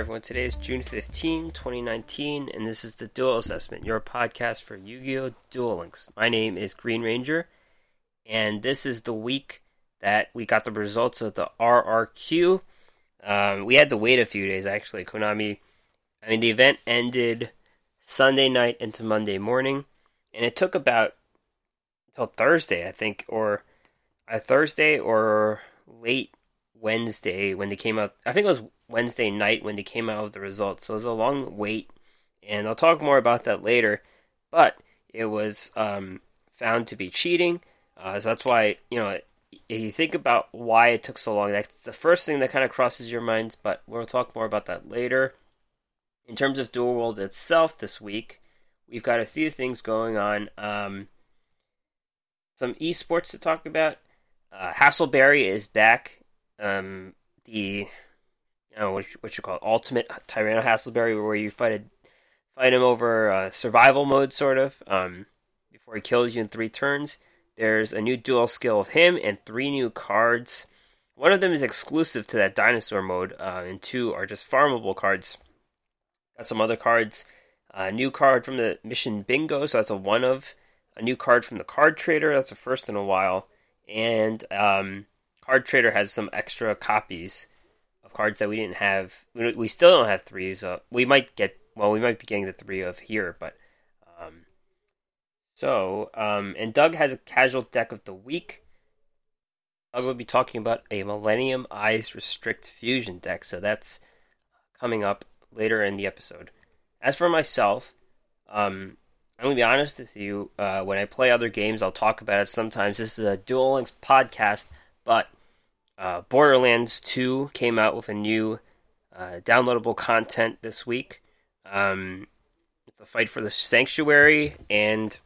Everyone. Today is June 15, 2019, and this is the Duel Assessment, your podcast for Yu Gi Oh! Duel Links. My name is Green Ranger, and this is the week that we got the results of the RRQ. Um, we had to wait a few days, actually. Konami, I mean, the event ended Sunday night into Monday morning, and it took about until Thursday, I think, or a Thursday or late Wednesday when they came out. I think it was Wednesday night when they came out with the results. So it was a long wait, and I'll talk more about that later. But it was um, found to be cheating, uh, so that's why you know if you think about why it took so long, that's the first thing that kind of crosses your mind. But we'll talk more about that later. In terms of Duel World itself, this week we've got a few things going on. Um, some esports to talk about. Uh, Hassleberry is back. Um, the you know, what, what you call it, ultimate Tyranno Hassleberry, where you fight a, fight him over uh, survival mode, sort of, um, before he kills you in three turns. There's a new dual skill of him and three new cards. One of them is exclusive to that dinosaur mode, uh, and two are just farmable cards. Got some other cards. A new card from the Mission Bingo, so that's a one of. A new card from the Card Trader, that's the first in a while. And um, Card Trader has some extra copies of cards that we didn't have. We still don't have three, so we might get. Well, we might be getting the three of here, but. Um, so, um, and Doug has a casual deck of the week. Doug will be talking about a Millennium Eyes Restrict Fusion deck, so that's coming up later in the episode. As for myself, um, I'm gonna be honest with you. Uh, when I play other games, I'll talk about it. Sometimes this is a Duel Links podcast, but uh, Borderlands 2 came out with a new uh, downloadable content this week. Um, it's a fight for the Sanctuary, and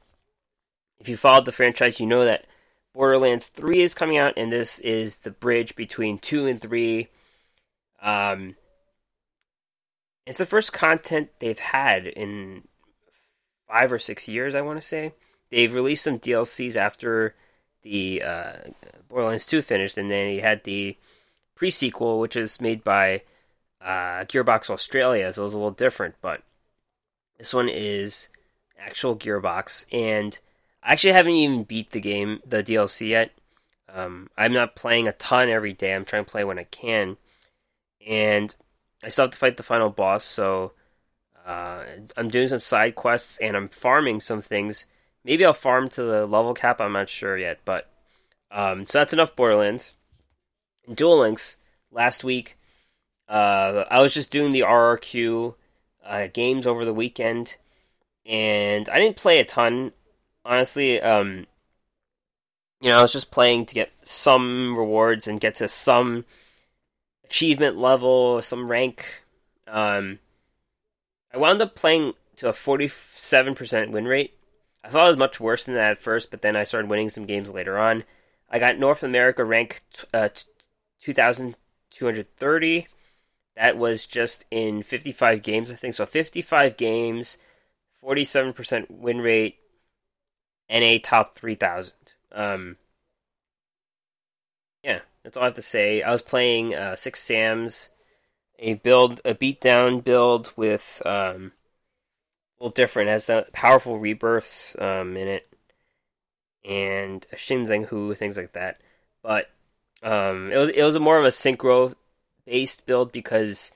if you followed the franchise, you know that Borderlands 3 is coming out, and this is the bridge between 2 and 3. Um, it's the first content they've had in five or six years, I want to say. They've released some DLCs after the uh, Borderlands 2 finished, and then he had the pre sequel, which is made by uh, Gearbox Australia, so it was a little different, but this one is actual Gearbox, and I actually haven't even beat the game, the DLC yet. Um, I'm not playing a ton every day. I'm trying to play when I can, and I still have to fight the final boss. So uh, I'm doing some side quests and I'm farming some things. Maybe I'll farm to the level cap. I'm not sure yet, but um, so that's enough Borderlands. In Duel Links, last week, uh, I was just doing the RRQ uh, games over the weekend, and I didn't play a ton, honestly. Um, you know, I was just playing to get some rewards and get to some achievement level, some rank. Um, I wound up playing to a 47% win rate. I thought it was much worse than that at first, but then I started winning some games later on. I got North America rank uh, 2,230. That was just in 55 games, I think. So 55 games, 47% win rate, NA top 3,000. Um, yeah, that's all I have to say. I was playing uh, Six Sams, a build, a beatdown build with um, a little different. It has the powerful rebirths um, in it and Shinzeng Hu, things like that. But um, it was it was more of a synchro based build because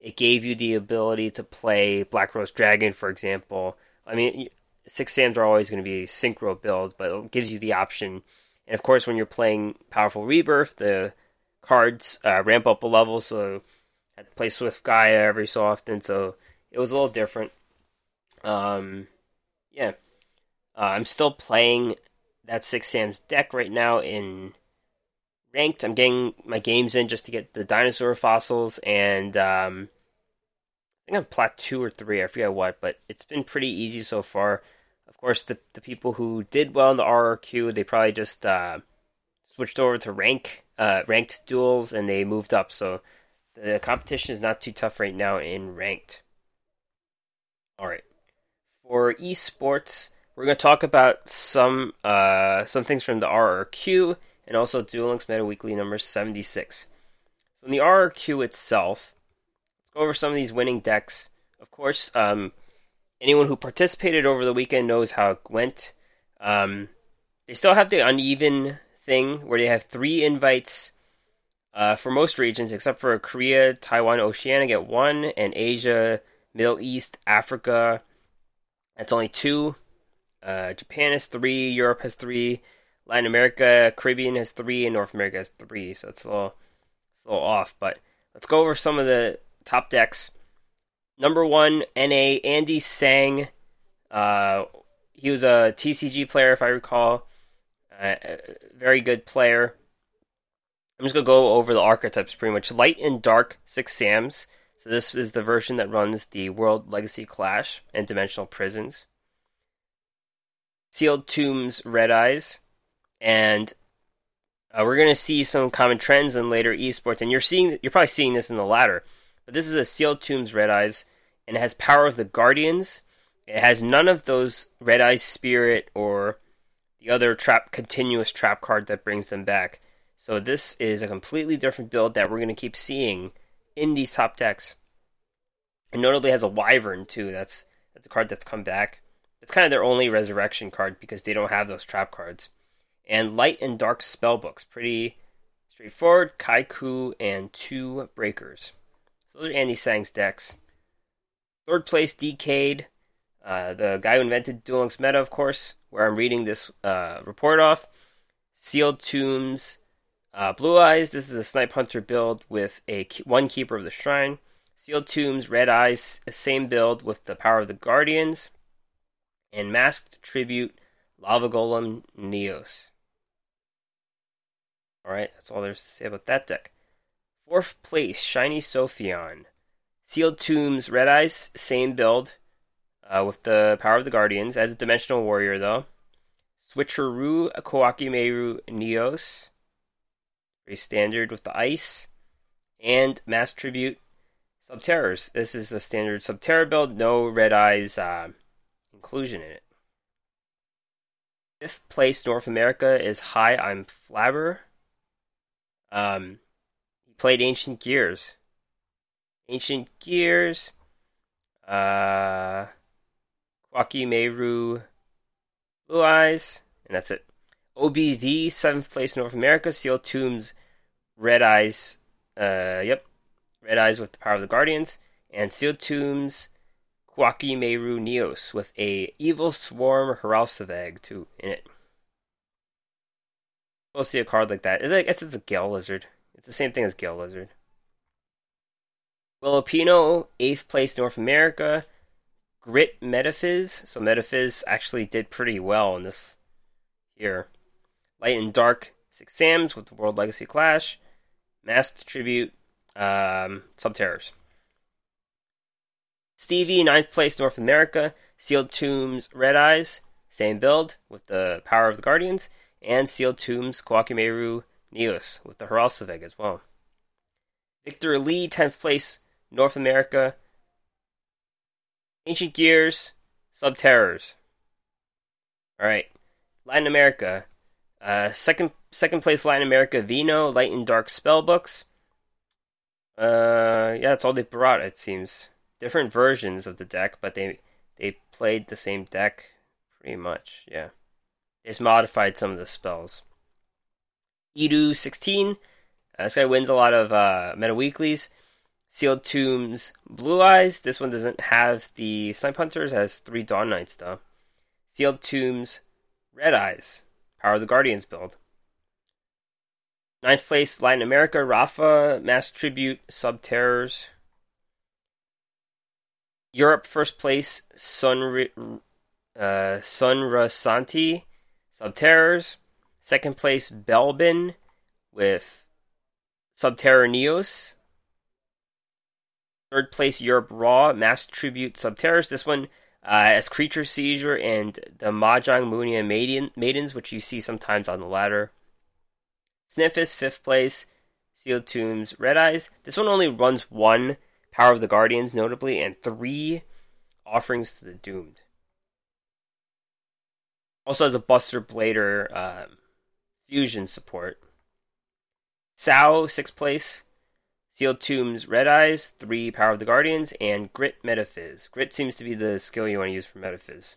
it gave you the ability to play Black Rose Dragon, for example. I mean, six Sams are always going to be a synchro build, but it gives you the option. And of course, when you're playing Powerful Rebirth, the cards uh, ramp up a level, so I had to play Swift Gaia every so often, so it was a little different. Um, yeah, uh, I'm still playing that Six Sam's deck right now in ranked. I'm getting my games in just to get the dinosaur fossils, and um, I think I'm plat two or three. I forget what, but it's been pretty easy so far. Of course, the the people who did well in the RRQ, they probably just uh, switched over to rank uh, ranked duels, and they moved up. So the competition is not too tough right now in ranked. All right, for esports we're going to talk about some uh, some things from the RRQ and also Duel Links Meta Weekly number 76. So in the RRQ itself, let's go over some of these winning decks. Of course, um, anyone who participated over the weekend knows how it went. Um, they still have the uneven thing where they have three invites uh, for most regions, except for Korea, Taiwan, Oceania get one, and Asia, Middle East, Africa, that's only two. Uh, Japan has three, Europe has three, Latin America, Caribbean has three, and North America has three. So it's a little, it's a little off. But let's go over some of the top decks. Number one, NA Andy Sang. Uh, he was a TCG player, if I recall. Uh, very good player. I'm just gonna go over the archetypes pretty much. Light and Dark six Sams. So this is the version that runs the World Legacy Clash and Dimensional Prisons. Sealed Tombs Red Eyes, and uh, we're gonna see some common trends in later esports. And you're seeing, you're probably seeing this in the ladder. But this is a Sealed Tombs Red Eyes, and it has Power of the Guardians. It has none of those Red Eyes Spirit or the other trap continuous trap card that brings them back. So this is a completely different build that we're going to keep seeing in these top decks. And notably has a Wyvern too. That's that's a card that's come back. It's kind of their only resurrection card because they don't have those trap cards. And light and dark spell books, pretty straightforward. Kaiku and two breakers. So those are Andy Sang's decks. Third place, Decade. Uh, the guy who invented Duel Links Meta, of course, where I'm reading this uh, report off. Sealed Tombs, uh, Blue Eyes. This is a Snipe Hunter build with a one Keeper of the Shrine. Sealed Tombs, Red Eyes, same build with the Power of the Guardians. And Masked Tribute, Lava Golem, Neos. Alright, that's all there's to say about that deck. Fourth place, Shiny Sophion. Sealed Tombs, Red Eyes, same build uh, with the Power of the Guardians as a Dimensional Warrior, though. Switcheroo, Koa'ki Meiru, Neos. Very standard with the Ice. And Mass Tribute, Subterrors. This is a standard Subterror build, no Red Eyes uh, inclusion in it. Fifth place North America is Hi, I'm Flabber. Um, he played Ancient Gears. Ancient Gears. Uh, Koa'ki Meiru Blue Eyes, and that's it. OBV, seventh place North America. Sealed Tombs, Red Eyes. Uh, yep, Red Eyes with the Power of the Guardians, and Sealed Tombs, Koa'ki Meiru Neos with a Evil Swarm Haralsavag too in it. We'll see a card like that. I guess it's a Gale Lizard. It's the same thing as Gale Lizard. Filipino, eighth place North America. Grit Metaphys. So Metaphys actually did pretty well in this here. Light and Dark, six Sams with the World Legacy Clash. Masked Tribute, um, Subterrors. Stevie, ninth place North America. Sealed Tombs, Red Eyes, same build with the Power of the Guardians. And Sealed Tombs, Koa'ki Meiru, Neos with the Haralsaveg as well. Victor Lee, 10th place North America. Ancient Gears, Subterrors. All right, Latin America. Uh, second second place Latin America Vino Light and Dark Spellbooks. Uh, yeah, that's all they brought. It seems different versions of the deck, but they they played the same deck pretty much. Yeah, they just modified some of the spells. Edu sixteen. Uh, this guy wins a lot of uh, meta weeklies. Sealed Tombs Blue Eyes. This one doesn't have the Snipe Hunters, has three Dawn Knights though. Sealed Tombs Red Eyes. Power of the Guardians build. Ninth place Latin America, Rafa, Mass Tribute, Sub Subterrors. Europe, first place, Sun, uh, Sunrasanti, Subterrors. Second place, Belbin with Subterror Neos. Third place, Europe Raw, Mass Tribute Subterrors. This one uh, as Creature Seizure and the Mahjong Munia Maiden, Maidens, which you see sometimes on the ladder. Sniffus, fifth place. Sealed Tombs, Red Eyes. This one only runs one Power of the Guardians, notably, and three Offerings to the Doomed. Also has a Buster Blader um, fusion support. Sao, sixth place. Sealed Tombs, Red Eyes, 3 Power of the Guardians, and Grit Metaphys. Grit seems to be the skill you want to use for Metaphys.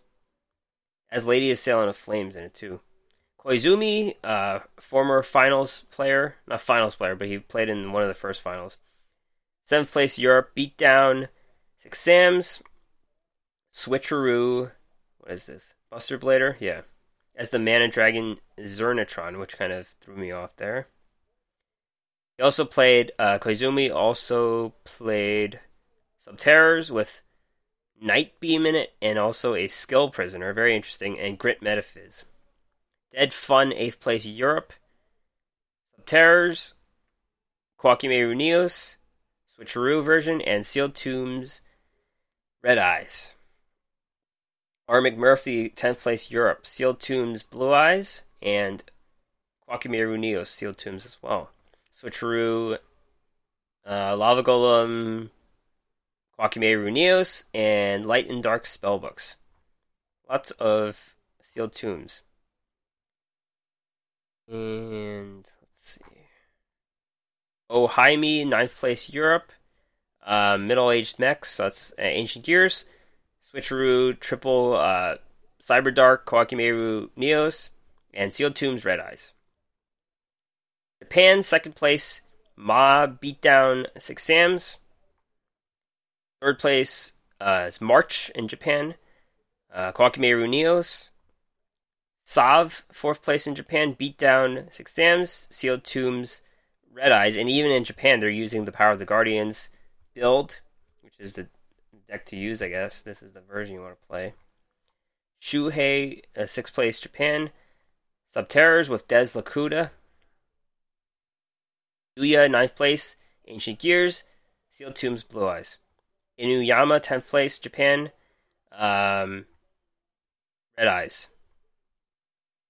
As Lady Assailant of Flames in it too. Koizumi, uh, former finals player, not finals player, but he played in one of the first finals. Seventh place Europe, beat down Six Sams, Switcheroo, what is this? Buster Blader? Yeah. As the Mana Dragon Zirnitron, which kind of threw me off there. He also played, uh, Koizumi also played Subterrors with Night Beam in it and also a Skill Prisoner, very interesting, and Grit Metaphys. Dead Fun, 8th place Europe. Subterrors, Koa'ki Meiru Neos, Switcheroo version, and Sealed Tombs, Red Eyes. R. McMurphy, 10th place Europe. Sealed Tombs, Blue Eyes, and Koa'ki Meiru Neos, Sealed Tombs as well. Switcheroo, uh, Lava Golem, Koa'ki Meiru Neos, and Light and Dark Spellbooks. Lots of Sealed Tombs. And let's see. Oh, Jaime, ninth place Europe. Uh, Middle aged mechs, so that's uh, Ancient Gears. Switcheroo, Triple uh, Cyber Dark, Koa'ki Meiru Neos, and Sealed Tombs Red Eyes. Japan, second place, Ma beat down Six Sams. Third place uh, is March in Japan, uh, Koa'ki Meiru Neos. Sav, fourth place in Japan, beat down Six Sams, Sealed Tombs, Red Eyes, and even in Japan, they're using the Power of the Guardians build, which is the deck to use, I guess. This is the version you want to play. Shuhei, uh, sixth place Japan. Subterrors with Des Lacooda. Yuya, ninth place. Ancient Gears. Sealed Tombs, Blue Eyes. Inuyama, 10th place Japan. Um, Red Eyes.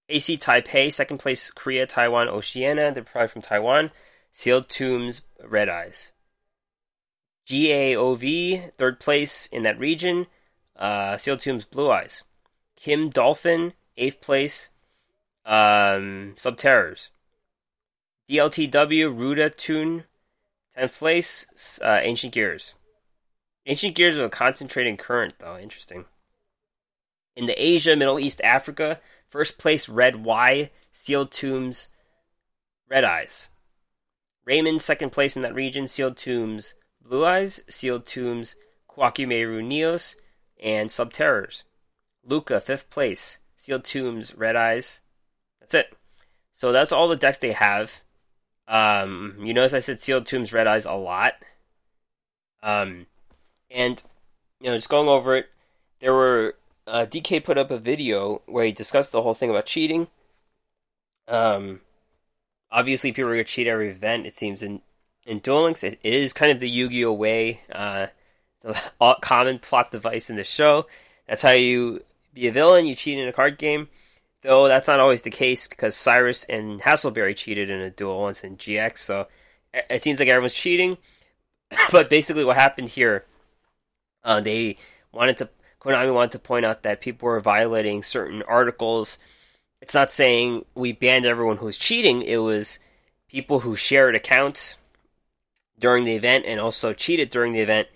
AC Taipei, second place Korea, Taiwan, Oceania. They're probably from Taiwan. Sealed Tombs, Red Eyes. GAOV, third place in that region. Uh, Sealed Tombs, Blue Eyes. Kim Dolphin, eighth place. Um, Subterrors. DLTW, Ruda Tune, 10th place. Uh, Ancient Gears. Ancient Gears with a concentrating current, though. Interesting. In the Asia, Middle East, Africa, First place, Red Y, Sealed Tombs, Red Eyes. Raymond, second place in that region, Sealed Tombs, Blue Eyes, Sealed Tombs, Koa'ki Meiru Neos, and Subterrors. Luca, fifth place, Sealed Tombs, Red Eyes. That's it. So that's all the decks they have. Um, you notice I said Sealed Tombs, Red Eyes a lot. Um, and, you know, just going over it, there were uh, DK put up a video where he discussed the whole thing about cheating. Um, obviously, people are going to cheat every event. It seems in in Duel Links, it, it is kind of the Yu-Gi-Oh way, uh, the common plot device in the show. That's how you be a villain. You cheat in a card game. Though that's not always the case because Cyrus and Hassleberry cheated in a duel once in GX. So it seems like everyone's cheating. but basically, what happened here, uh, they wanted to Konami wanted to point out that people were violating certain articles. It's not saying we banned everyone who was cheating, it was people who shared accounts during the event and also cheated during the event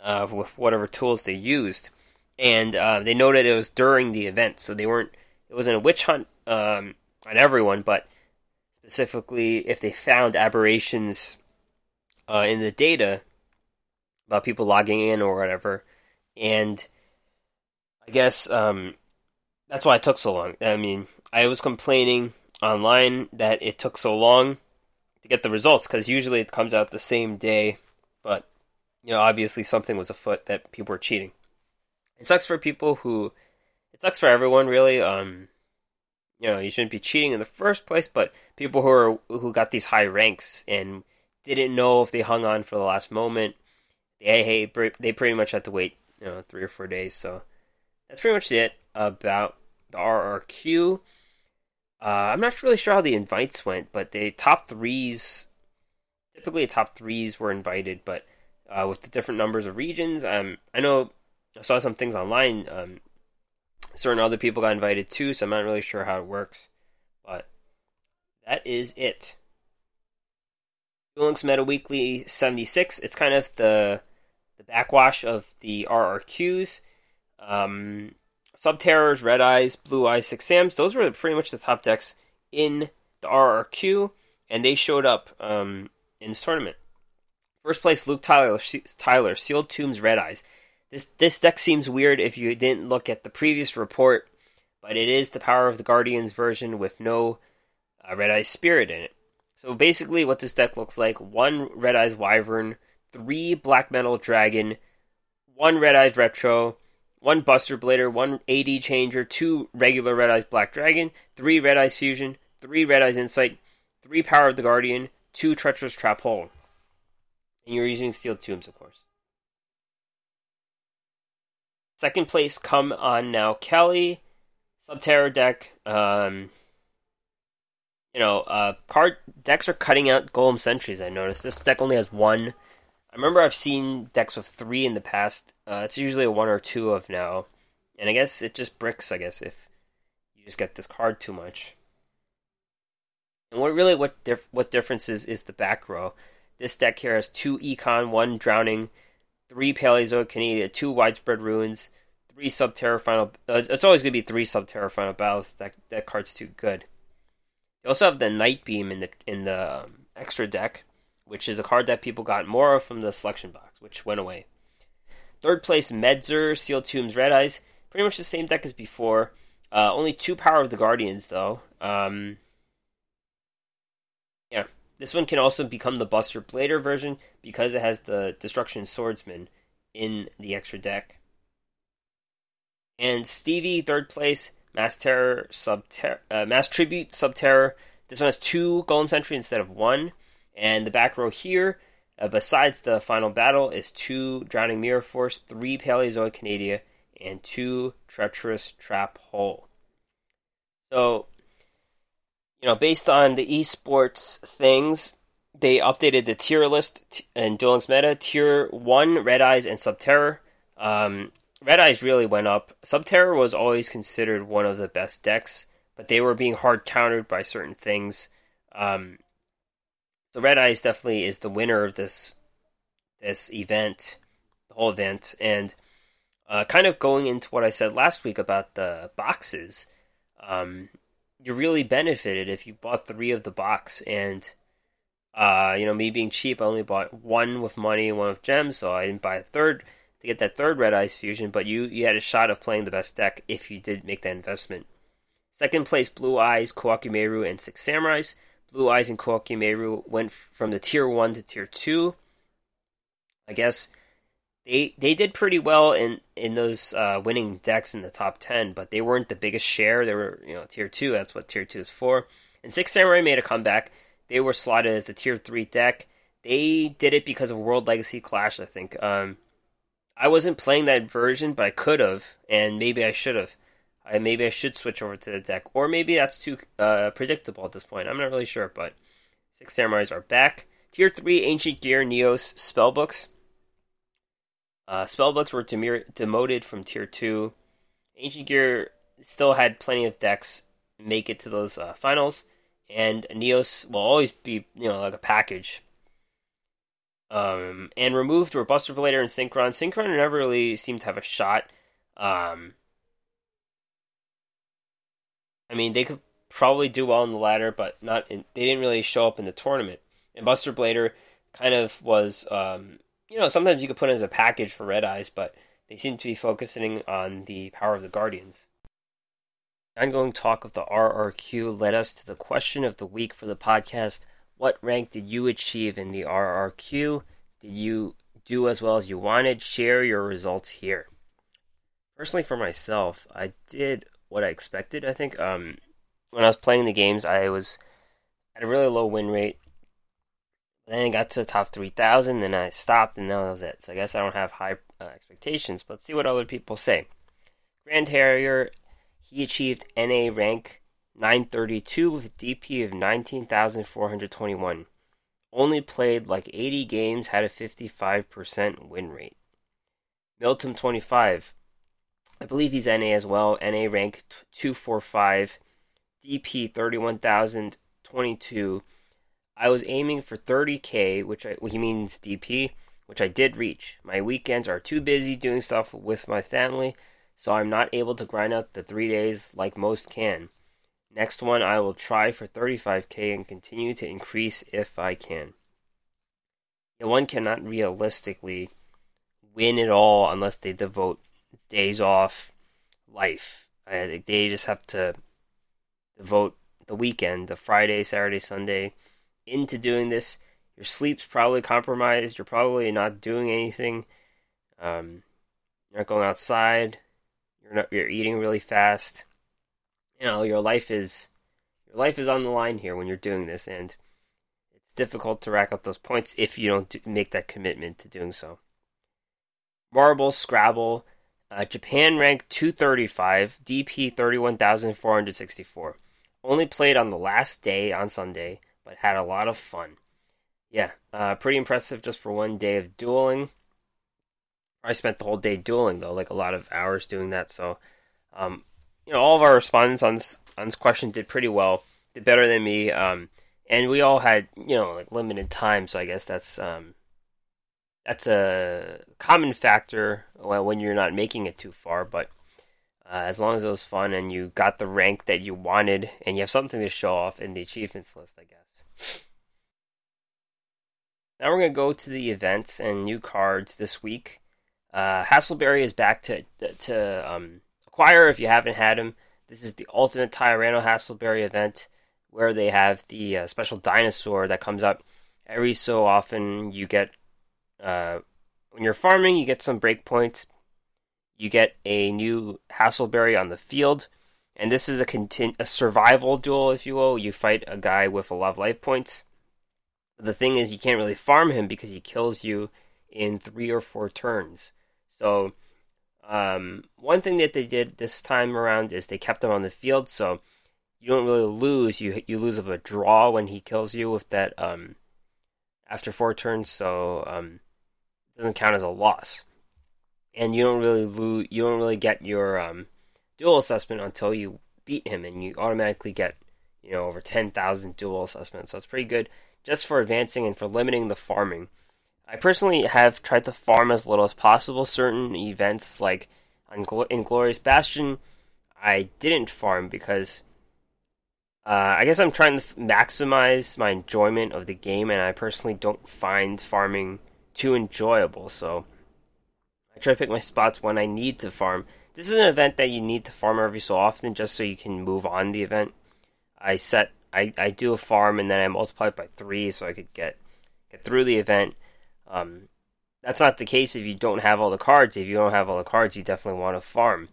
uh, with whatever tools they used. And uh, they noted it was during the event, so they weren't. It wasn't a witch hunt um, on everyone, but specifically if they found aberrations uh, in the data about people logging in or whatever, and I guess um, that's why it took so long. I mean, I was complaining online that it took so long to get the results because usually it comes out the same day, but you know, obviously something was afoot that people were cheating. It sucks for people who. Sucks for everyone, really. Um, you know, you shouldn't be cheating in the first place, but people who are who got these high ranks and didn't know if they hung on for the last moment, they hey, they pretty much had to wait, you know, three or four days. So that's pretty much it about the RRQ. Uh, I'm not really sure how the invites went, but the top threes, typically the top threes were invited, but uh, with the different numbers of regions, um, I know I saw some things online. Um, certain other people got invited too, so I'm not really sure how it works, but that is it. Duel Links Meta Weekly 76. It's kind of the the backwash of the RRQs. Um, Subterrors, Red Eyes, Blue Eyes, Six Sams. Those were pretty much the top decks in the RRQ, and they showed up um, in this tournament. First place, Luke Tyler, Tyler, Sealed Tombs, Red Eyes. This this deck seems weird if you didn't look at the previous report, but it is the Power of the Guardians version with no uh, Red Eyes Spirit in it. So basically, what this deck looks like: one Red Eyes Wyvern, three Black Metal Dragon, one Red Eyes Retro, one Buster Blader, one AD Changer, two regular Red Eyes Black Dragon, three Red Eyes Fusion, three Red Eyes Insight, three Power of the Guardian, two Treacherous Trap Hole. And you're using Sealed Tombs, of course. Second place come on now Kelly, Subterror deck. Um, you know, uh, card decks are cutting out Golem Sentries. I noticed this deck only has one. I remember I've seen decks with three in the past. Uh, it's usually a one or two of now, and I guess it just bricks. I guess if you just get this card too much. And what really what dif- what difference is is the back row. This deck here has two Econ, one Drowning, three Paleozoic Canadia, two Widespread Ruins, three Subterror Final. Uh, it's always going to be three Subterror Final Battles. That that card's too good. You also have the Night Beam in the in the um, extra deck, which is a card that people got more of from the selection box, which went away. Third place, Medzer, Sealed Tombs, Red Eyes. Pretty much the same deck as before. Uh, only two Power of the Guardians, though. Um, this one can also become the Buster Blader version because it has the Destruction Swordsman in the extra deck. And Stevie, third place, Mass Terror, uh, Mass Tribute, Subterror. This one has two Golem Sentry instead of one. And the back row here, uh, besides the final battle, is two Drowning Mirror Force, three Paleozoic Canadia, and two Treacherous Trap Hole. So, you know, based on the esports things, they updated the tier list in Duel Links Meta. Tier 1, Red Eyes and Subterror. Um, Red Eyes really went up. Subterror was always considered one of the best decks, but they were being hard countered by certain things. Um, so Red Eyes definitely is the winner of this this event, the whole event, and uh, kind of going into what I said last week about the boxes. Um, you really benefited if you bought three of the box, and uh, you know me being cheap, I only bought one with money and one with gems, so I didn't buy a third to get that third Red Eyes fusion, but you, you had a shot of playing the best deck if you did make that investment. Second place, Blue Eyes, Koa'ki and Six Samurais. Blue Eyes and Koa'ki went from the tier 1 to tier 2. I guess they they did pretty well in in those uh, winning decks in the top 10, but they weren't the biggest share. They were, you know, tier 2, that's what tier 2 is for. And Six Samurai made a comeback. They were slotted as the tier 3 deck. They did it because of World Legacy Clash, I think. Um, I wasn't playing that version, but I could have, and maybe I should have. I maybe I should switch over to the deck, or maybe that's too uh, predictable at this point. I'm not really sure, but six samurais are back. Tier three ancient gear Neos spellbooks. Uh, spellbooks were demir- demoted from tier two. Ancient gear still had plenty of decks make it to those uh, finals, and Neos will always be you know like a package um, and removed were Buster Blader and Synchron. Synchron never really seemed to have a shot. Um, I mean, they could probably do well in the ladder, but not. In, they didn't really show up in the tournament. And Buster Blader kind of was, um, you know, sometimes you could put it as a package for Red Eyes, but they seem to be focusing on the power of the Guardians. Ongoing talk of the RRQ led us to the question of the week for the podcast what rank did you achieve in the RRQ? Did you do as well as you wanted? Share your results here. Personally, for myself, I did what I expected. I think um, when I was playing the games, I was at a really low win rate. Then I got to the top 3,000, then I stopped, and that was it. So I guess I don't have high uh, expectations. But let's see what other people say. Grand Harrier, he achieved NA rank 932 with a DP of 19,421. Only played like 80 games, had a 55% win rate. Milton 25. I believe he's NA as well. NA rank 245. DP 31,022. I was aiming for 30k, which I, he means DP, which I did reach. My weekends are too busy doing stuff with my family, so I'm not able to grind out the three days like most can. Next one, I will try for 35k and continue to increase if I can. Yeah, one cannot realistically win it all unless they devote days off, life. I, they just have to devote the weekend, the Friday, Saturday, Sunday, into doing this. Your sleep's probably compromised. You're probably not doing anything. Um, you're not going outside. You're not. You're eating really fast. You know your life is your life is on the line here when you're doing this, and it's difficult to rack up those points if you don't do, make that commitment to doing so. Marble, Scrabble, uh, Japan ranked 235, DP 31,464. Only played on the last day on Sunday, but had a lot of fun. Yeah, uh, pretty impressive just for one day of dueling. I spent the whole day dueling though, like a lot of hours doing that. So, um, you know, all of our respondents on this, on this question did pretty well, did better than me. Um, and we all had you know like limited time, so I guess that's um, that's a common factor when you're not making it too far. But uh, as long as it was fun and you got the rank that you wanted, and you have something to show off in the achievements list, I guess. Now we're gonna go to the events and new cards this week. Uh, Hassleberry is back to to um, acquire if you haven't had him. This is the ultimate Tyranno Hassleberry event where they have the uh, special dinosaur that comes up every so often. You get uh, when you're farming, you get some breakpoints. You get a new Hassleberry on the field, and this is a a survival duel, if you will. You fight a guy with a lot of life points. The thing is, you can't really farm him because he kills you in three or four turns. So, um, one thing that they did this time around is they kept him on the field, so you don't really lose. You you lose of a draw when he kills you with that um, after four turns. So um, doesn't count as a loss, and you don't really lose. You don't really get your um, duel assessment until you beat him, and you automatically get you know over ten thousand duel assessments. So it's pretty good just for advancing and for limiting the farming. I personally have tried to farm as little as possible. Certain events like on Inglorious Bastion, I didn't farm because uh, I guess I'm trying to maximize my enjoyment of the game, and I personally don't find farming too enjoyable. So I try to pick my spots when I need to farm. This is an event that you need to farm every so often just so you can move on the event. I set I, I do a farm and then I multiply it by three so I could get get through the event. Um, that's not the case if you don't have all the cards. If you don't have all the cards, you definitely want to farm.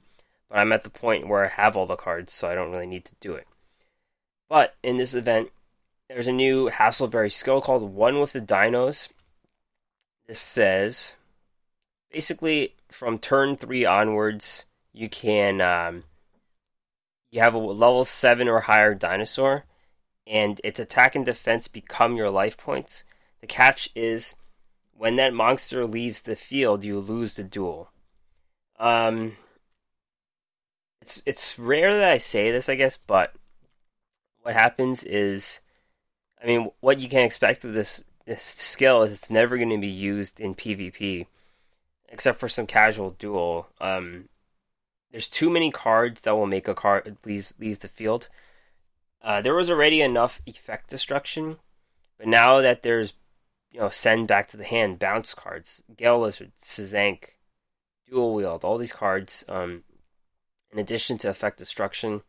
But I'm at the point where I have all the cards, so I don't really need to do it. But in this event, there's a new Hassleberry skill called One with the Dinos. This says basically from turn three onwards, you can um, you have a level seven or higher dinosaur, and its attack and defense become your life points. The catch is when that monster leaves the field, you lose the duel. Um, it's it's rare that I say this, I guess, but what happens is, I mean, what you can expect of this this skill is it's never going to be used in PvP, except for some casual duel. Um, there's too many cards that will make a card leave leave the field. Uh, there was already enough effect destruction, but now that there's you know send back to the hand bounce cards, Gale Lizard, Sazank, Dual Wield, all these cards, um, in addition to effect destruction,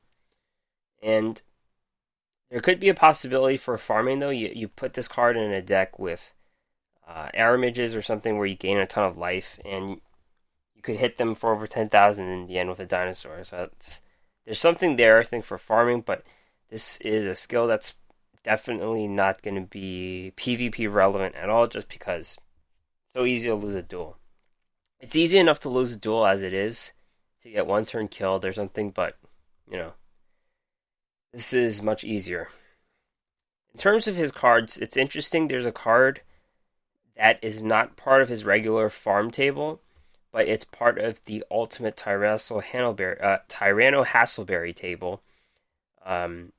and there could be a possibility for farming though. You you put this card in a deck with uh, Armiges or something where you gain a ton of life, and you could hit them for over ten thousand in the end with a dinosaur. So there's something there, I think, for farming, but this is a skill that's definitely not going to be PvP relevant at all, just because so easy to lose a duel. It's easy enough to lose a duel as it is to get one turn killed or something, but you know this is much easier. In terms of his cards, it's interesting. There's a card that is not part of his regular farm table, but it's part of the ultimate Tyranno Hassleberry, uh, Tyranno Hassleberry table. Um,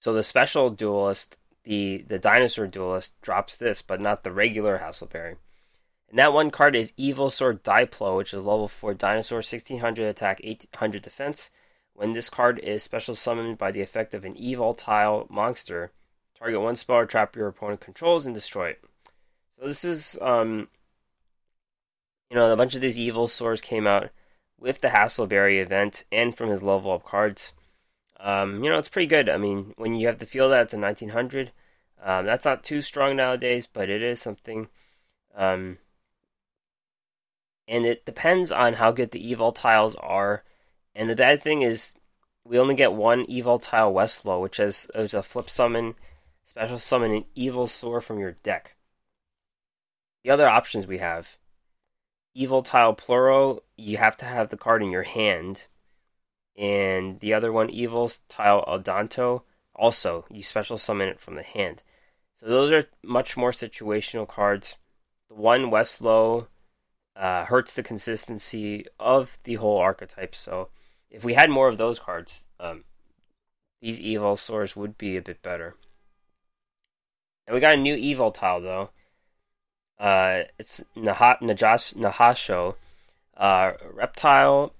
so the special duelist the the dinosaur duelist drops this, but not the regular Hassleberry. And that one card is Evolsaur Diplo, which is level 4 dinosaur, 1600 attack, 800 defense. When this card is special summoned by the effect of an Evoltile monster, target one spell or trap your opponent controls and destroy it. So this is, um, you know, a bunch of these evil Evolsaurs came out with the Hassleberry event and from his level up cards. Um, you know, it's pretty good. I mean, when you have to feel that it's a 1900, um, that's not too strong nowadays, but it is something. Um, and it depends on how good the Evoltiles are. And the bad thing is, we only get one Evoltile Westlo, which is, is a flip summon, special summon an evil Evolsaur from your deck. The other options we have Evoltile Pluro, you have to have the card in your hand. And the other one, Evil Tile Aldanto, also you special summon it from the hand. So those are much more situational cards. The one Westlo uh, hurts the consistency of the whole archetype. So if we had more of those cards, um, these Evolsaurs would be a bit better. And we got a new Evoltile though. Uh, it's Najas- Najasho. Uh, reptile,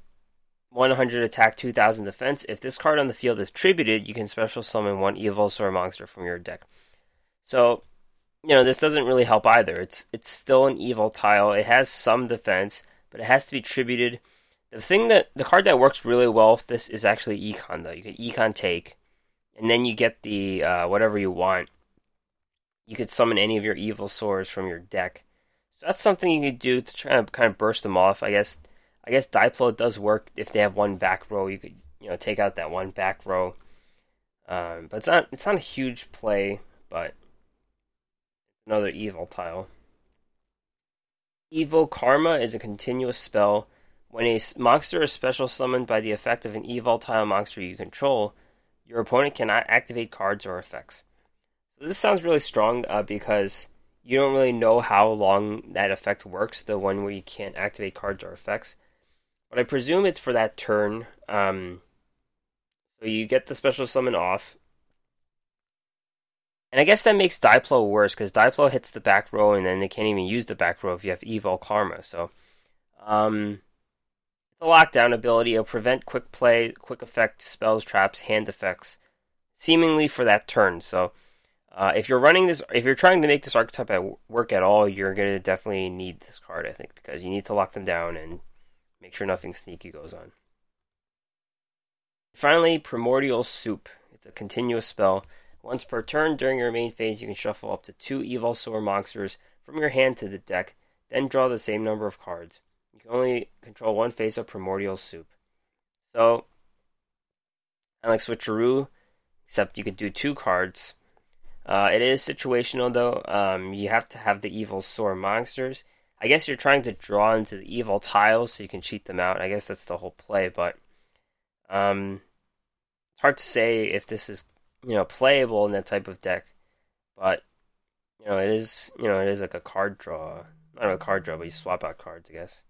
100 attack, 2000 defense. If this card on the field is tributed, you can special summon one Evolsaur monster from your deck. So, you know, this doesn't really help either. It's it's still an Evoltile. It has some defense, but it has to be tributed. The thing that the card that works really well with this is actually Econ though. You can Econ take, and then you get the uh, whatever you want you could summon any of your Evolsaurs from your deck. So that's something you could do to try to kind of burst them off. I guess I guess Diplo does work if they have one back row. You could you know take out that one back row. Um, but it's not it's not a huge play, but another Evoltile. Evil Karma is a continuous spell. When a monster is special summoned by the effect of an Evoltile monster you control, your opponent cannot activate cards or effects. This sounds really strong uh, because you don't really know how long that effect works, the one where you can't activate cards or effects. But I presume it's for that turn. Um, so you get the special summon off. And I guess that makes Diplo worse because Diplo hits the back row and then they can't even use the back row if you have Evo-Karma. So, um, it's a lockdown ability. It'll prevent quick play, quick effect, spells, traps, hand effects, seemingly for that turn. So, uh, if you're running this, if you're trying to make this archetype at work at all, you're going to definitely need this card, I think, because you need to lock them down and make sure nothing sneaky goes on. Finally, Primordial Soup. It's a continuous spell. Once per turn during your main phase, you can shuffle up to two Evolsaur monsters from your hand to the deck, then draw the same number of cards. You can only control one phase of Primordial Soup. So, I like Switcheroo, except you could do two cards uh, it is situational though. Um, you have to have the Evolsaur monsters. I guess you're trying to draw into the Evoltiles so you can cheat them out. I guess that's the whole play, but um, it's hard to say if this is you know playable in that type of deck. But you know it is you know it is like a card draw, not a card draw, but you swap out cards, I guess.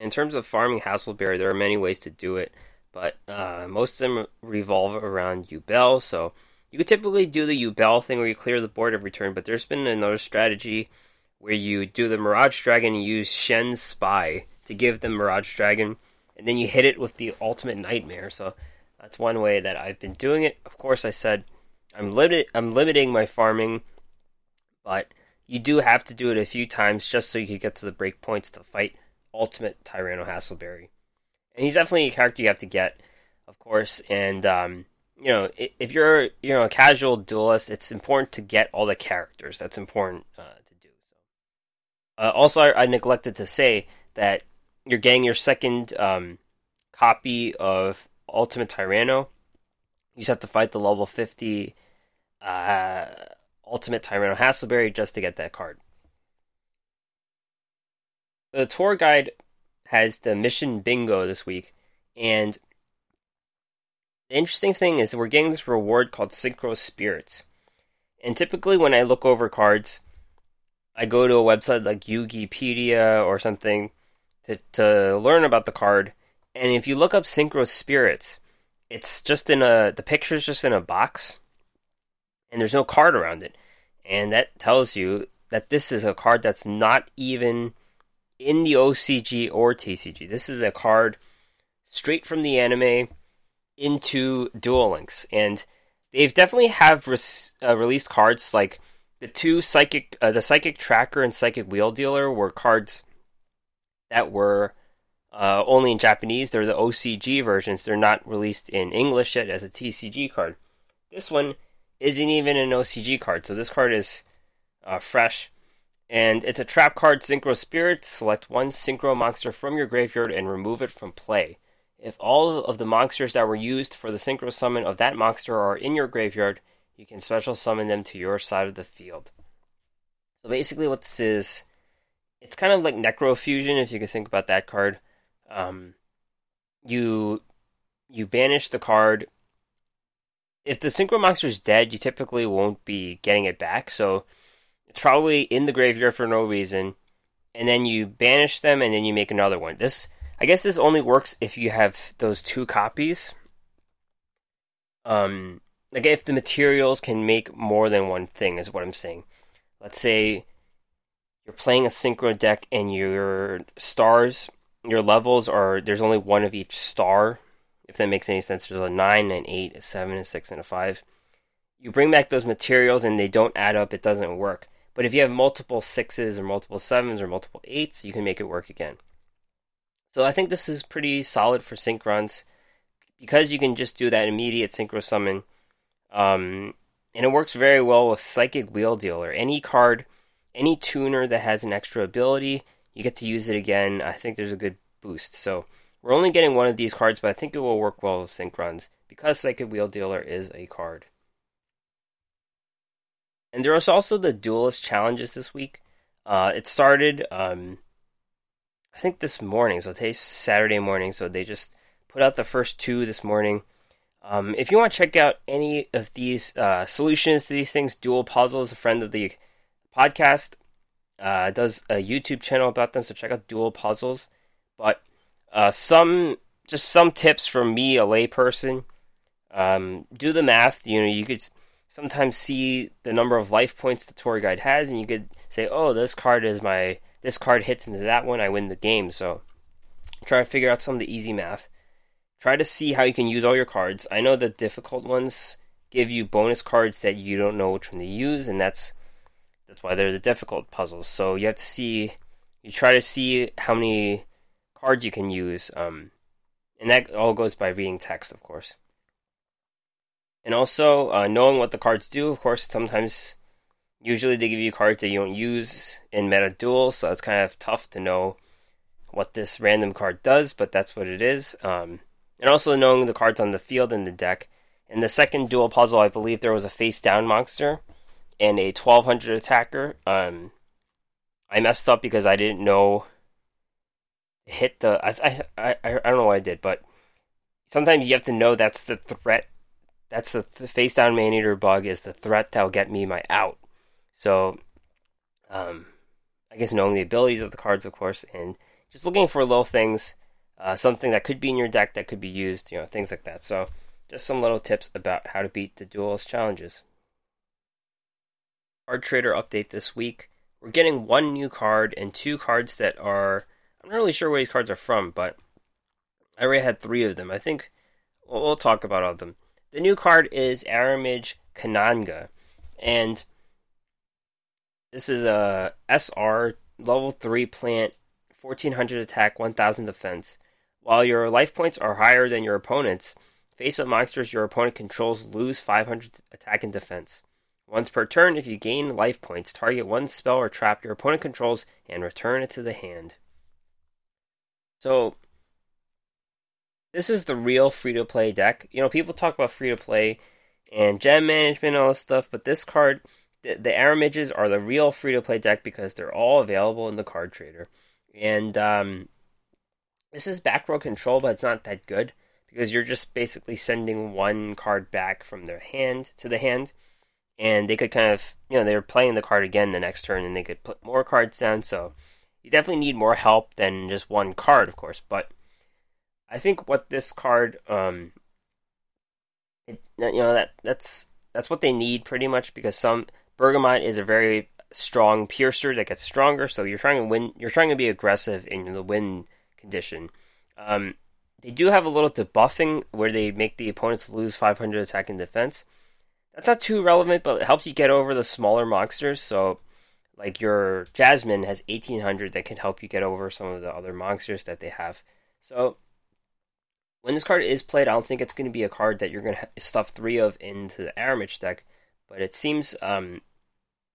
In terms of farming Hassleberry, there are many ways to do it but uh, most of them revolve around Yubel. So you could typically do the Yubel thing where you clear the board every turn, but there's been another strategy where you do the Mirage Dragon and use Shien's Spy to give the Mirage Dragon, and then you hit it with the Ultimate Nightmare. So that's one way that I've been doing it. Of course, I said I'm limited. I'm limiting my farming, but you do have to do it a few times just so you can get to the break points to fight Ultimate Tyranno Hassleberry and he's definitely a character you have to get, of course. And um, you know, if you're you know a casual duelist, it's important to get all the characters. That's important uh, to do. So, uh, also, I, I, neglected to say that you're getting your second um, copy of Ultimate Tyranno. You just have to fight the level fifty uh, Ultimate Tyranno Hassleberry just to get that card. The tour guide has the mission bingo this week, and the interesting thing is we're getting this reward called Synchro Spirits. And typically, when I look over cards, I go to a website like Yugipedia or something to to learn about the card. And if you look up Synchro Spirits, it's just in a the picture's just in a box, and there's no card around it. And that tells you that this is a card that's not even in the OCG or TCG. This is a card straight from the anime into Duel Links, and they've definitely have res- uh, released cards like the two psychic, uh, the psychic tracker and Psychic Wheeleder were cards that were uh, only in Japanese. They're the OCG versions. They're not released in English yet as a TCG card. This one isn't even an OCG card, so this card is uh, fresh. And it's a trap card, Synchro Spirit. Select one Synchro monster from your graveyard and remove it from play. If all of the monsters that were used for the Synchro summon of that monster are in your graveyard, you can special summon them to your side of the field. So basically, what this is, it's kind of like Necrofusion, if you can think about that card. Um, you you banish the card if the synchro monster is dead, you typically won't be getting it back. So it's probably in the graveyard for no reason, and then you banish them, and then you make another one. This, I guess, this only works if you have those two copies. Um, like if the materials can make more than one thing, is what I'm saying. Let's say you're playing a synchro deck, and your stars, your levels are there's only one of each star if that makes any sense. There's a 9, an 8, a 7, a 6, and a 5. You bring back those materials and they don't add up, it doesn't work. But if you have multiple 6s or multiple 7s or multiple 8s, you can make it work again. So I think this is pretty solid for Synchrons because you can just do that immediate synchro summon. Um, and it works very well with Psychic Wheeleder. Any card, any tuner that has an extra ability, you get to use it again. I think there's a good boost. So we're only getting one of these cards, but I think it will work well with Synchrons because Psychic Wheeleder is a card. And there was also the Duelist challenges this week. Uh, it started, um, I think this morning, so today's Saturday morning, so they just put out the first two this morning. Um, if you want to check out any of these uh, solutions to these things, Duel Puzzles, a friend of the podcast, uh, does a YouTube channel about them, so check out Duel Puzzles. But uh, some just some tips from me, a layperson. Um, do the math. You know, you could sometimes see the number of life points the tour guide has, and you could say, "Oh, this card is my this card hits into that one, I win the game." So try to figure out some of the easy math. Try to see how you can use all your cards. I know the difficult ones give you bonus cards that you don't know which one to use, and that's that's why they're the difficult puzzles. So you have to see. You try to see how many cards you can use. Um, and that all goes by reading text, of course. And also uh, knowing what the cards do. Of course, sometimes, usually they give you cards that you don't use in meta duels, so it's kind of tough to know what this random card does, but that's what it is. Um, and also knowing the cards on the field and the deck. In the second duel puzzle, I believe there was a face down monster and a 1200 attacker. Um, I messed up because I didn't know hit the. I, I, I, I don't know what I did, but sometimes you have to know that's the threat. That's the, the face down Maneater bug is the threat that'll get me my out. So, um, I guess knowing the abilities of the cards, of course, and just looking for little things, uh, something that could be in your deck that could be used, you know, things like that. So, just some little tips about how to beat the duelist challenges. Card Trader update this week. We're getting one new card and two cards that are I'm not really sure where these cards are from, but I already had three of them. I think we'll, we'll talk about all of them. The new card is Aromage Cananga, and this is a SR level 3 plant, 1400 attack, 1000 defense. While your life points are higher than your opponent's, face up monsters your opponent controls lose 500 attack and defense. Once per turn, if you gain life points, target one spell or trap your opponent controls and return it to the hand. So this is the real free to play deck. You know, people talk about free to play and gem management and all this stuff, but this card, the, the Aromages are the real free to play deck because they're all available in the card trader. And um, this is back row control, but it's not that good because you're just basically sending one card back from their hand to the hand. And they could kind of, you know, they're playing the card again the next turn and they could put more cards down. So you definitely need more help than just one card, of course. But I think what this card, um, it, you know, that that's that's what they need pretty much because some Bergamot is a very strong piercer that gets stronger. So you're trying to win. You're trying to be aggressive in the win condition. Um, they do have a little debuffing where they make the opponents lose 500 attack and defense. That's not too relevant, but it helps you get over the smaller monsters. So, like your Jasmine has 1800 that can help you get over some of the other monsters that they have. So, when this card is played, I don't think it's going to be a card that you're going to stuff three of into the Aromage deck, but it seems um,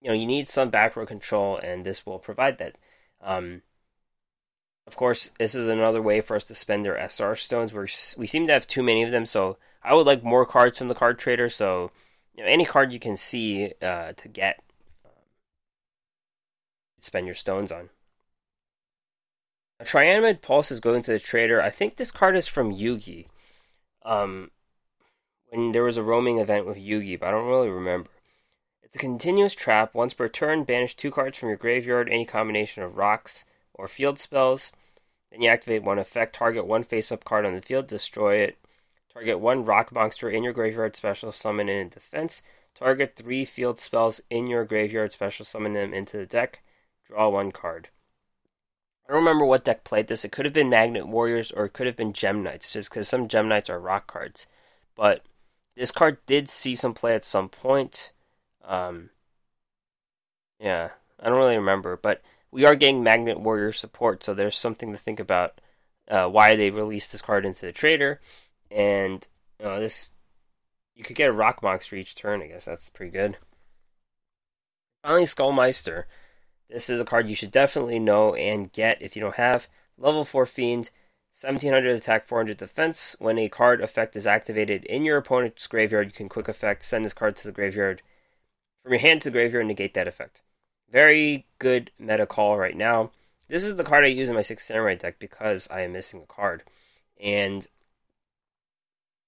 you know you need some back row control, and this will provide that. Um, of course, this is another way for us to spend their SR stones. we we seem to have too many of them, so I would like more cards from the card trader. So, you know, any card you can see uh, to get, um, spend your stones on. A Pulse is going to the trader. I think this card is from Yugi. Um, when there was a roaming event with Yugi, but I don't really remember. It's a continuous trap. Once per turn, banish two cards from your graveyard, any combination of rocks or field spells. Then you activate one effect, target one face up card on the field, destroy it. Target one rock monster in your graveyard, special summon in defense. Target three field spells in your graveyard, special summon them into the deck. Draw one card. I don't remember what deck played this. It could have been Magnet Warriors or it could have been Gem Knights, just because some Gem Knights are rock cards. But this card did see some play at some point. Um, yeah, I don't really remember, but we are getting Magnet Warrior support, so there's something to think about uh, why they released this card into the trader. And uh, this, you could get a Rock Monster each turn. I guess that's pretty good. Finally, Skullmeister. This is a card you should definitely know and get if you don't have. Level 4 Fiend, 1700 attack, 400 defense. When a card effect is activated in your opponent's graveyard, you can quick effect send this card to the graveyard from your hand to the graveyard and negate that effect. Very good meta call right now. This is the card I use in my Six Samurai deck because I am missing a card. And,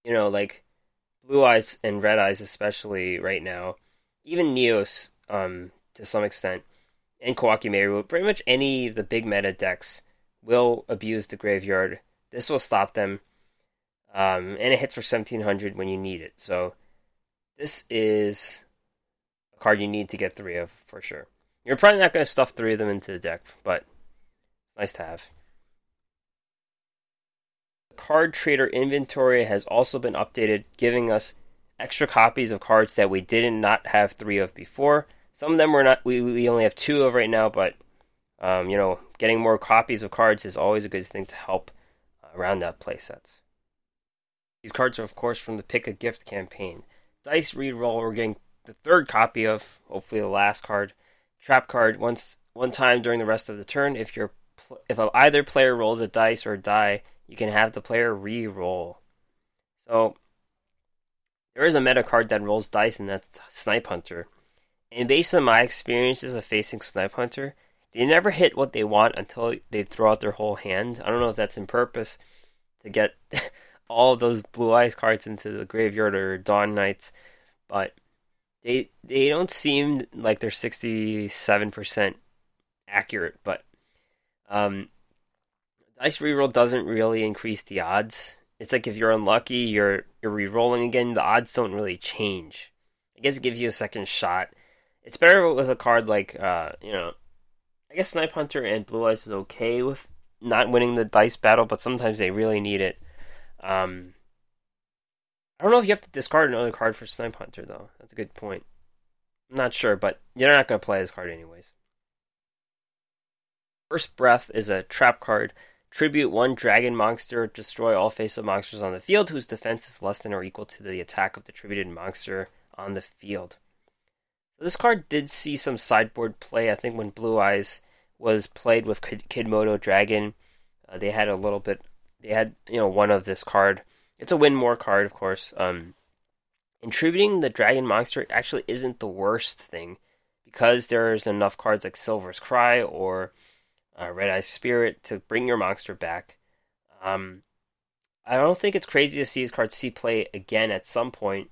you know, like, Blue Eyes and Red Eyes, especially right now, even Neos, um, to some extent, and Koa'ki Meiru, pretty much any of the big meta decks will abuse the graveyard. This will stop them. Um, and it hits for 1700 when you need it. So this is a card you need to get three of for sure. You're probably not going to stuff three of them into the deck, but it's nice to have. The card trader inventory has also been updated, giving us extra copies of cards that we didn't not have three of before. Some of them we're not. We we only have two of right now, but um, you know, getting more copies of cards is always a good thing to help uh, round out playsets. These cards are, of course, from the Pick a Gift campaign. Dice Reroll, we're getting the third copy of, hopefully the last card. Trap card once one time during the rest of the turn. If your if either player rolls a dice or die, you can have the player re-roll. So there is a meta card that rolls dice, and that's Snipe Hunter. And based on my experiences of facing Snipe Hunter, they never hit what they want until they throw out their whole hand. I don't know if that's in purpose to get all those blue eyes cards into the graveyard or Dawn Knights, but they they don't seem like they're sixty seven percent accurate. But um, dice reroll doesn't really increase the odds. It's like if you're unlucky, you're you're re-rolling again. The odds don't really change. I guess it gives you a second shot it's better with a card like uh, you know, I guess Snipe Hunter and Blue Eyes is okay with not winning the dice battle, but sometimes they really need it. Um, I don't know if you have to discard another card for Snipe Hunter though. That's a good point. I'm not sure, but you're not going to play this card anyways. Burst Breath is a trap card. Tribute one dragon monster, destroy all face-up monsters on the field whose defense is less than or equal to the attack of the tributed monster on the field. This card did see some sideboard play. I think when Blue Eyes was played with Kidmodo Dragon, uh, they had a little bit. They had you know one of this card. It's a win more card, of course. Um, contributing the Dragon Monster actually isn't the worst thing because there's enough cards like Silver's Cry or uh, Red Eye Spirit to bring your monster back. Um, I don't think it's crazy to see his card see play again at some point.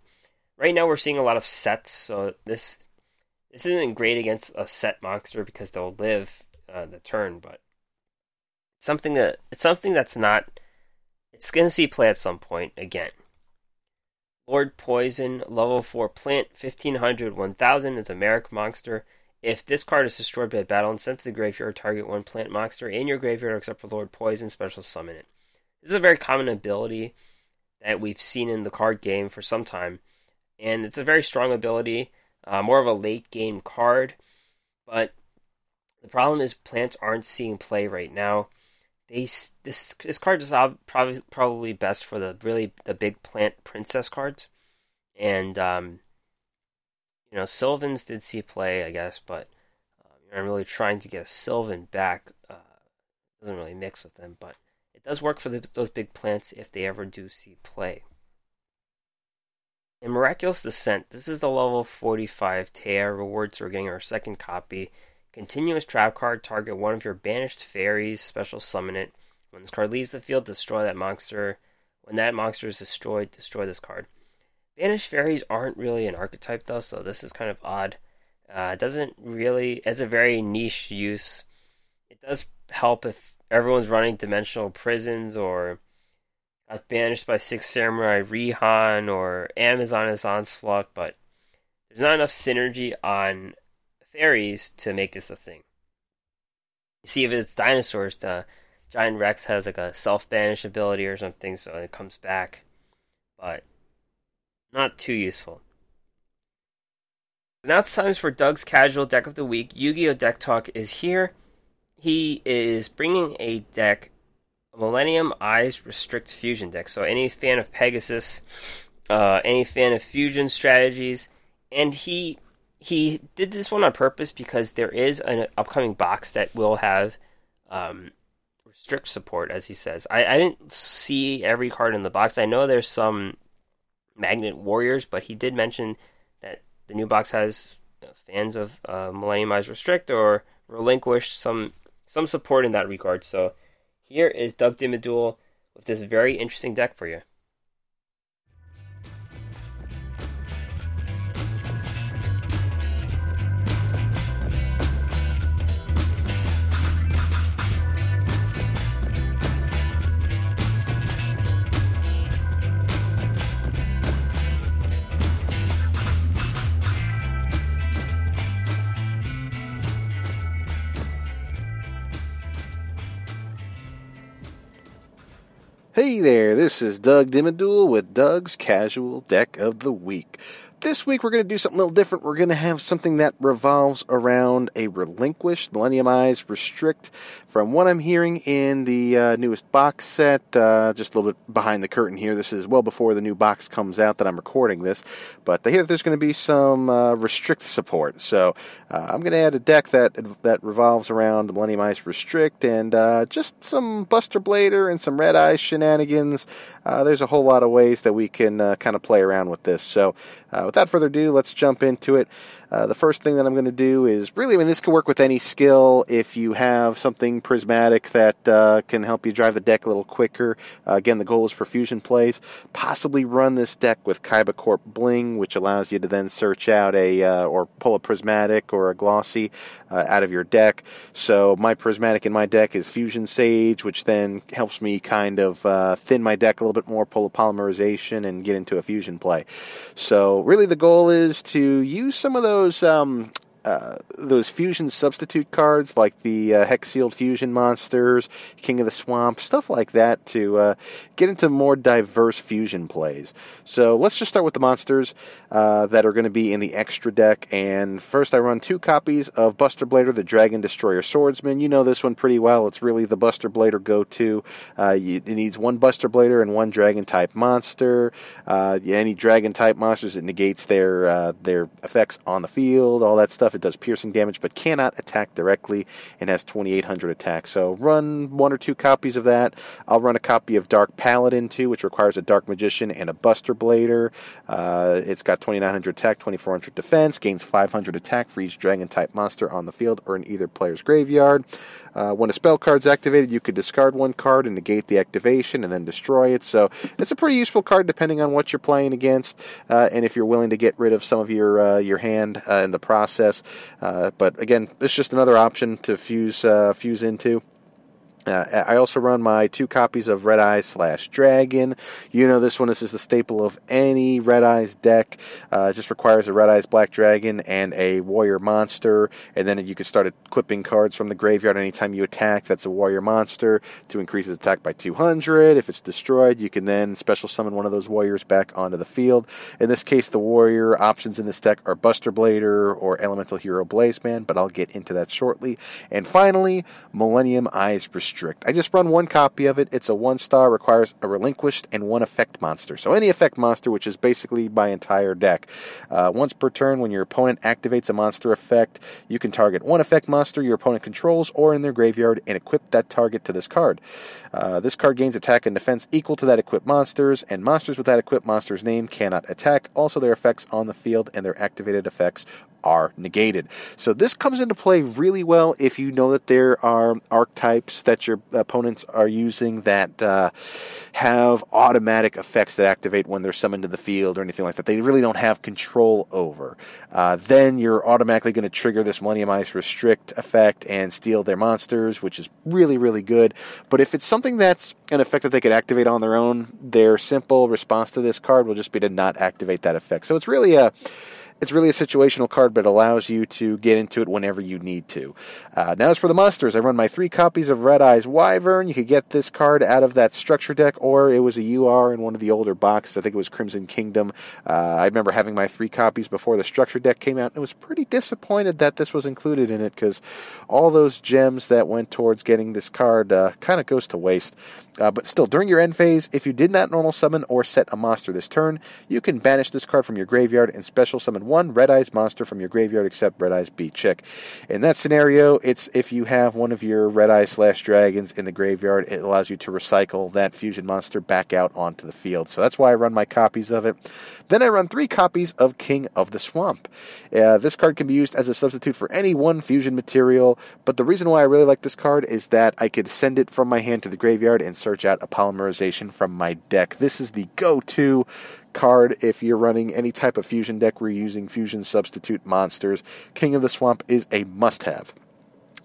Right now, we're seeing a lot of sets, so this this isn't great against a set monster because they'll live uh, the turn, but something that it's something that's not. It's going to see play at some point again. Lord Poison, level 4 plant, 1500, 1000 is a Merrick monster. If this card is destroyed by battle and sent to the graveyard, target one plant monster in your graveyard except for Lord Poison, special summon it. This is a very common ability that we've seen in the card game for some time, and it's a very strong ability, uh, more of a late game card, but the problem is plants aren't seeing play right now. They this this card is probably probably best for the really the big plant princess cards, and um, you know Sylvans did see play I guess, but uh, I'm really trying to get a Sylvan back. Uh, doesn't really mix with them, but it does work for the, those big plants if they ever do see play. In Miraculous Descent, this is the level 45 Taya rewards we're getting our second copy. Continuous trap card, target one of your banished fairies, special summon it. When this card leaves the field, destroy that monster. When that monster is destroyed, destroy this card. Banished fairies aren't really an archetype though, so this is kind of odd. Uh, it doesn't really, it's a very niche use. It does help if everyone's running dimensional prisons or got banished by Six Samurai Rihan or Amazoness Onslaught, but there's not enough synergy on fairies to make this a thing. You see, if it's dinosaurs, the Giant Rex has like a self banish ability or something, so it comes back, but not too useful. Now it's time for Doug's casual deck of the week. Yu Gi Oh! Deck Talk is here. He is bringing a deck, Millennium Eyes Restrict Fusion deck. So, any fan of Pegasus, uh, any fan of fusion strategies, and he he did this one on purpose because there is an upcoming box that will have um, restrict support, as he says. I, I didn't see every card in the box. I know there's some Magnet Warriors, but he did mention that the new box has fans of uh, Millennium Eyes Restrict or Relinquish some some support in that regard. So here is Doug Dimmaduel with this very interesting deck for you. Hey there, this is Doug Dimmaduel with Doug's Casual Deck of the Week. This week we're going to do something a little different. We're going to have something that revolves around a relinquished Millennium Eyes Restrict. From what I'm hearing in the uh, newest box set, uh, just a little bit behind the curtain here. This is well before the new box comes out that I'm recording this, but I hear that there's going to be some uh, restrict support. So uh, I'm going to add a deck that that revolves around the Millennium Eyes Restrict and uh, just some Buster Blader and some Red Eyes shenanigans. Uh, there's a whole lot of ways that we can kind of play around with this. So without further ado, let's jump into it. Uh, the first thing that I'm going to do is really, I mean, this can work with any skill. If you have something prismatic that uh, can help you drive the deck a little quicker, uh, again, the goal is for fusion plays. Possibly run this deck with Kaiba Corp Bling, which allows you to then search out a uh, or pull a prismatic or a glossy uh, out of your deck. So my prismatic in my deck is Fusion Sage, which then helps me kind of thin my deck a little bit more, pull a polymerization, and get into a fusion play. So really, the goal is to use some of those those um, uh, those fusion substitute cards like the uh, Hex Sealed Fusion monsters, King of the Swamp, stuff like that to uh, get into more diverse fusion plays. So let's just start with the monsters uh, that are going to be in the extra deck. And first, I run two copies of Buster Blader, the Dragon Destroyer Swordsman. You know this one pretty well. It's really the Buster Blader go to. Uh, it needs one Buster Blader and one Dragon type monster. Any Dragon type monsters, it negates their their effects on the field, all that stuff it does piercing damage, but cannot attack directly and has 2800 attack. So run one or two copies of that. I'll run a copy of Dark Paladin too, which requires a Dark Magician and a Buster Blader. Uh, it's got 2900 attack, 2400 defense, gains 500 attack for each dragon type monster on the field or in either player's graveyard. Uh, when a spell card's activated, you could discard one card and negate the activation and then destroy it. So it's a pretty useful card depending on what you're playing against uh, and if you're willing to get rid of some of your uh, your hand uh, in the process. Uh, but again, it's just another option to fuse uh, fuse into. Uh, I also run my two copies of Red Eyes slash Dragon. You know this one. This is the staple of any Red Eyes deck. Uh, it just requires a Red Eyes Black Dragon and a Warrior Monster, and then you can start equipping cards from the graveyard anytime you attack. That's a Warrior Monster to increase its attack by 200. If it's destroyed, you can then special summon one of those warriors back onto the field. In this case, the warrior options in this deck are Buster Blader or Elemental Hero Blazeman, but I'll get into that shortly. And finally, Millennium Eyes Restrict strict. I just run one copy of it. It's a one star, requires a relinquished and one effect monster. So any effect monster, which is basically my entire deck. Uh, once per turn, when your opponent activates a monster effect, you can target one effect monster your opponent controls or in their graveyard and equip that target to this card. Uh, this card gains attack and defense equal to that equipped monsters, and monsters with that equipped monster's name cannot attack. Also, their effects on the field and their activated effects are negated. So this comes into play really well if you know that there are archetypes that your opponents are using that uh, have automatic effects that activate when they're summoned to the field or anything like that. They really don't have control over. Uh, then you're automatically going to trigger this Millennium Eyes Restrict effect and steal their monsters, which is really, really good. But if it's something that's an effect that they could activate on their own, their simple response to this card will just be to not activate that effect. So it's really a it's really a situational card, but allows you to get into it whenever you need to. Uh, now, as for the monsters, I run my three copies of Red Eyes Wyvern. You could get this card out of that structure deck, or it was a UR in one of the older boxes. I think it was Crimson Kingdom. Uh, I remember having my three copies before the structure deck came out, and I was pretty disappointed that this was included in it because all those gems that went towards getting this card uh, kind of goes to waste. Uh, but still, during your end phase, if you did not normal summon or set a monster this turn, you can banish this card from your graveyard and special summon one Red Eyes monster from your graveyard except Red Eyes B Chick. In that scenario, it's if you have one of your Red Eyes slash dragons in the graveyard, it allows you to recycle that fusion monster back out onto the field. So that's why I run my copies of it. Then I run three copies of King of the Swamp. Uh, this card can be used as a substitute for any one fusion material, but the reason why I really like this card is that I could send it from my hand to the graveyard and search out a polymerization from my deck. This is the go to card if you're running any type of fusion deck you're using fusion substitute monsters. King of the Swamp is a must have.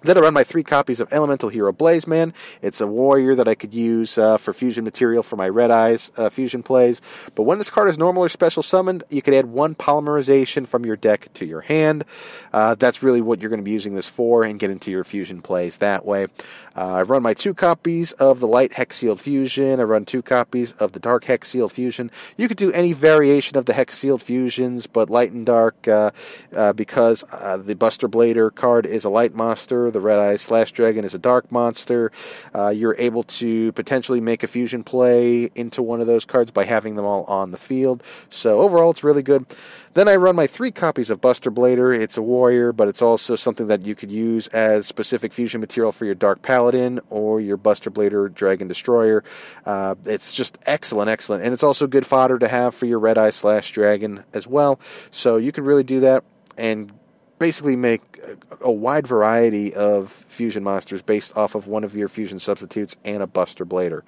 Then I run my three copies of Elemental Hero Blaze Man. It's a warrior that I could use uh, for fusion material for my Red Eyes uh, fusion plays. But when this card is normal or special summoned, you can add one polymerization from your deck to your hand. Uh, that's really what you're going to be using this for and get into your fusion plays that way. Uh, I run my two copies of the Light Hex Sealed Fusion. I run two copies of the Dark Hex Sealed Fusion. You could do any variation of the Hex Sealed Fusions, but Light and Dark, uh, uh, because the Buster Blader card is a light monster the Red Eyes Slash Dragon is a dark monster. Uh, you're able to potentially make a fusion play into one of those cards by having them all on the field. So overall, it's really good. Then I run my three copies of Buster Blader. It's a warrior, but it's also something that you could use as specific fusion material for your Dark Paladin or your Buster Blader Dragon Destroyer. Uh, it's just excellent, excellent. And it's also good fodder to have for your Red Eye Slash Dragon as well. So you can really do that and basically make a wide variety of fusion monsters based off of one of your fusion substitutes and a Buster Blader.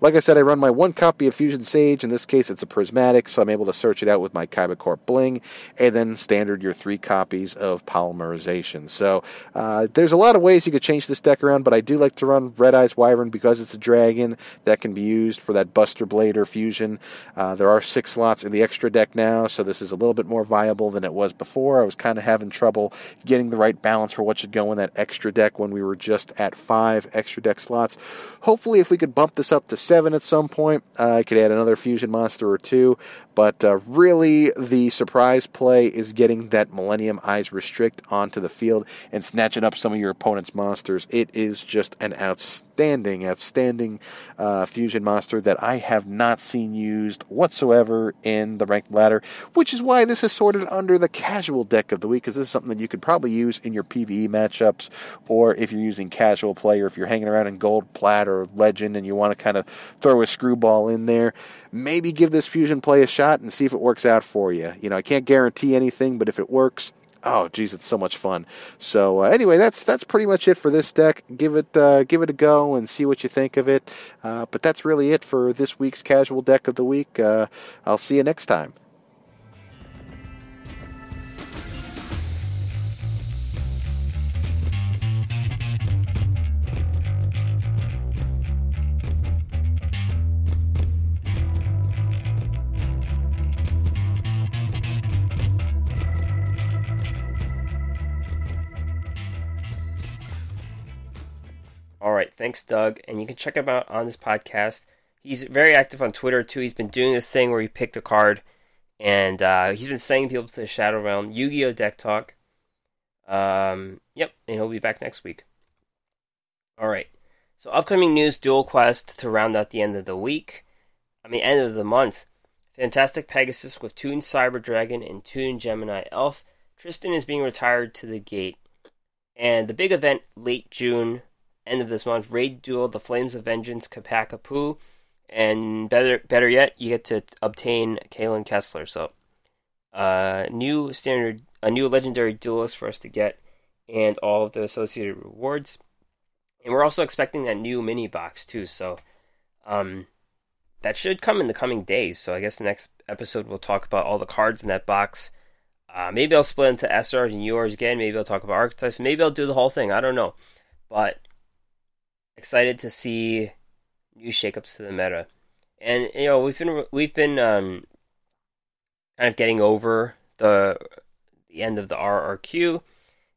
Like I said, I run my one copy of Fusion Sage. In this case, it's a prismatic, so I'm able to search it out with my Kaiba Corp Bling, and then standard your three copies of polymerization. So uh, there's a lot of ways you could change this deck around, but I do like to run Red Eyes Wyvern because it's a dragon that can be used for that Buster Blader fusion. Uh, there are six slots in the extra deck now, so this is a little bit more viable than it was before. I was kind of having trouble getting the right balance for what should go in that extra deck when we were just at five extra deck slots. Hopefully, if we could bump this up to seven at some point, uh, I could add another fusion monster or two. But uh, really, the surprise play is getting that Millennium Eyes Restrict onto the field and snatching up some of your opponent's monsters. It is just an outstanding, outstanding uh, fusion monster that I have not seen used whatsoever in the ranked ladder, which is why this is sorted under the casual deck of the week, because this is something that you could probably use in your PvE matchups, or if you're using casual play, or if you're hanging around in gold, plat, or legend and you want to kind of throw a screwball in there, maybe give this fusion play a shot shot and see if it works out for you. You know, I can't guarantee anything, but if it works, oh geez, it's so much fun. So uh, anyway, that's that's pretty much it for this deck. Give it uh, give it a go and see what you think of it. Uh, but that's really it for this week's casual deck of the week. Uh, I'll see you next time. Thanks, Doug. And you can check him out on this podcast. He's very active on Twitter too. He's been doing this thing where he picked a card, and uh, he's been sending people to the Shadow Realm. Yu-Gi-Oh Deck Talk. Um, yep, and he'll be back next week. All right. So upcoming news: Duel Quest to round out the end of the week. I mean, end of the month. Fantastic Pegasus with Toon Cyber Dragon and Toon Gemini Elf. Tristan is being retired to the gate. And the big event late June, end of this month, Raid Duel, The Flames of Vengeance, Ccapac Apu. And better better yet, you get to obtain Kalin Kessler. So uh new standard a new legendary duelist for us to get and all of the associated rewards. And we're also expecting that new mini box too, so um that should come in the coming days. So I guess the next episode we'll talk about all the cards in that box. Uh, maybe I'll split into SRs and URs again. Maybe I'll talk about archetypes. Maybe I'll do the whole thing. I don't know. But excited to see new shakeups to the meta. And you know we've been we've been um, kind of getting over the the end of the RRQ,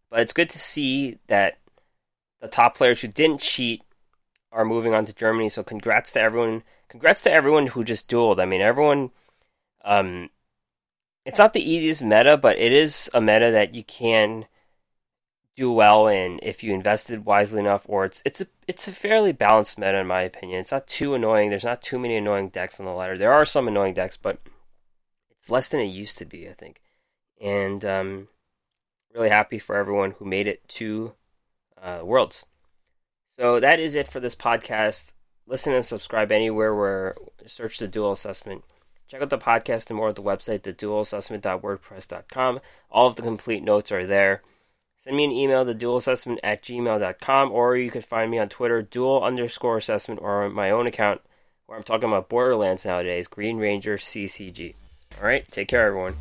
but it's good to see that the top players who didn't cheat are moving on to Germany. So congrats to everyone congrats to everyone who just dueled. I mean, everyone. Um, it's not the easiest meta, but it is a meta that you can do well in if you invested wisely enough, or it's it's a it's a fairly balanced meta in my opinion. It's not too annoying. There's not too many annoying decks on the ladder. There are some annoying decks, but it's less than it used to be, I think. And um, really happy for everyone who made it to uh, Worlds. So that is it for this podcast listen and subscribe anywhere where search the duel assessment. Check out the podcast and more at the website, theduelassessment.wordpress.com. All of the complete notes are there. Send me an email, theduelassessment at gmail.com, or you can find me on Twitter, duel underscore assessment, or on my own account where I'm talking about Borderlands nowadays, Green Ranger CCG. All right, take care, everyone.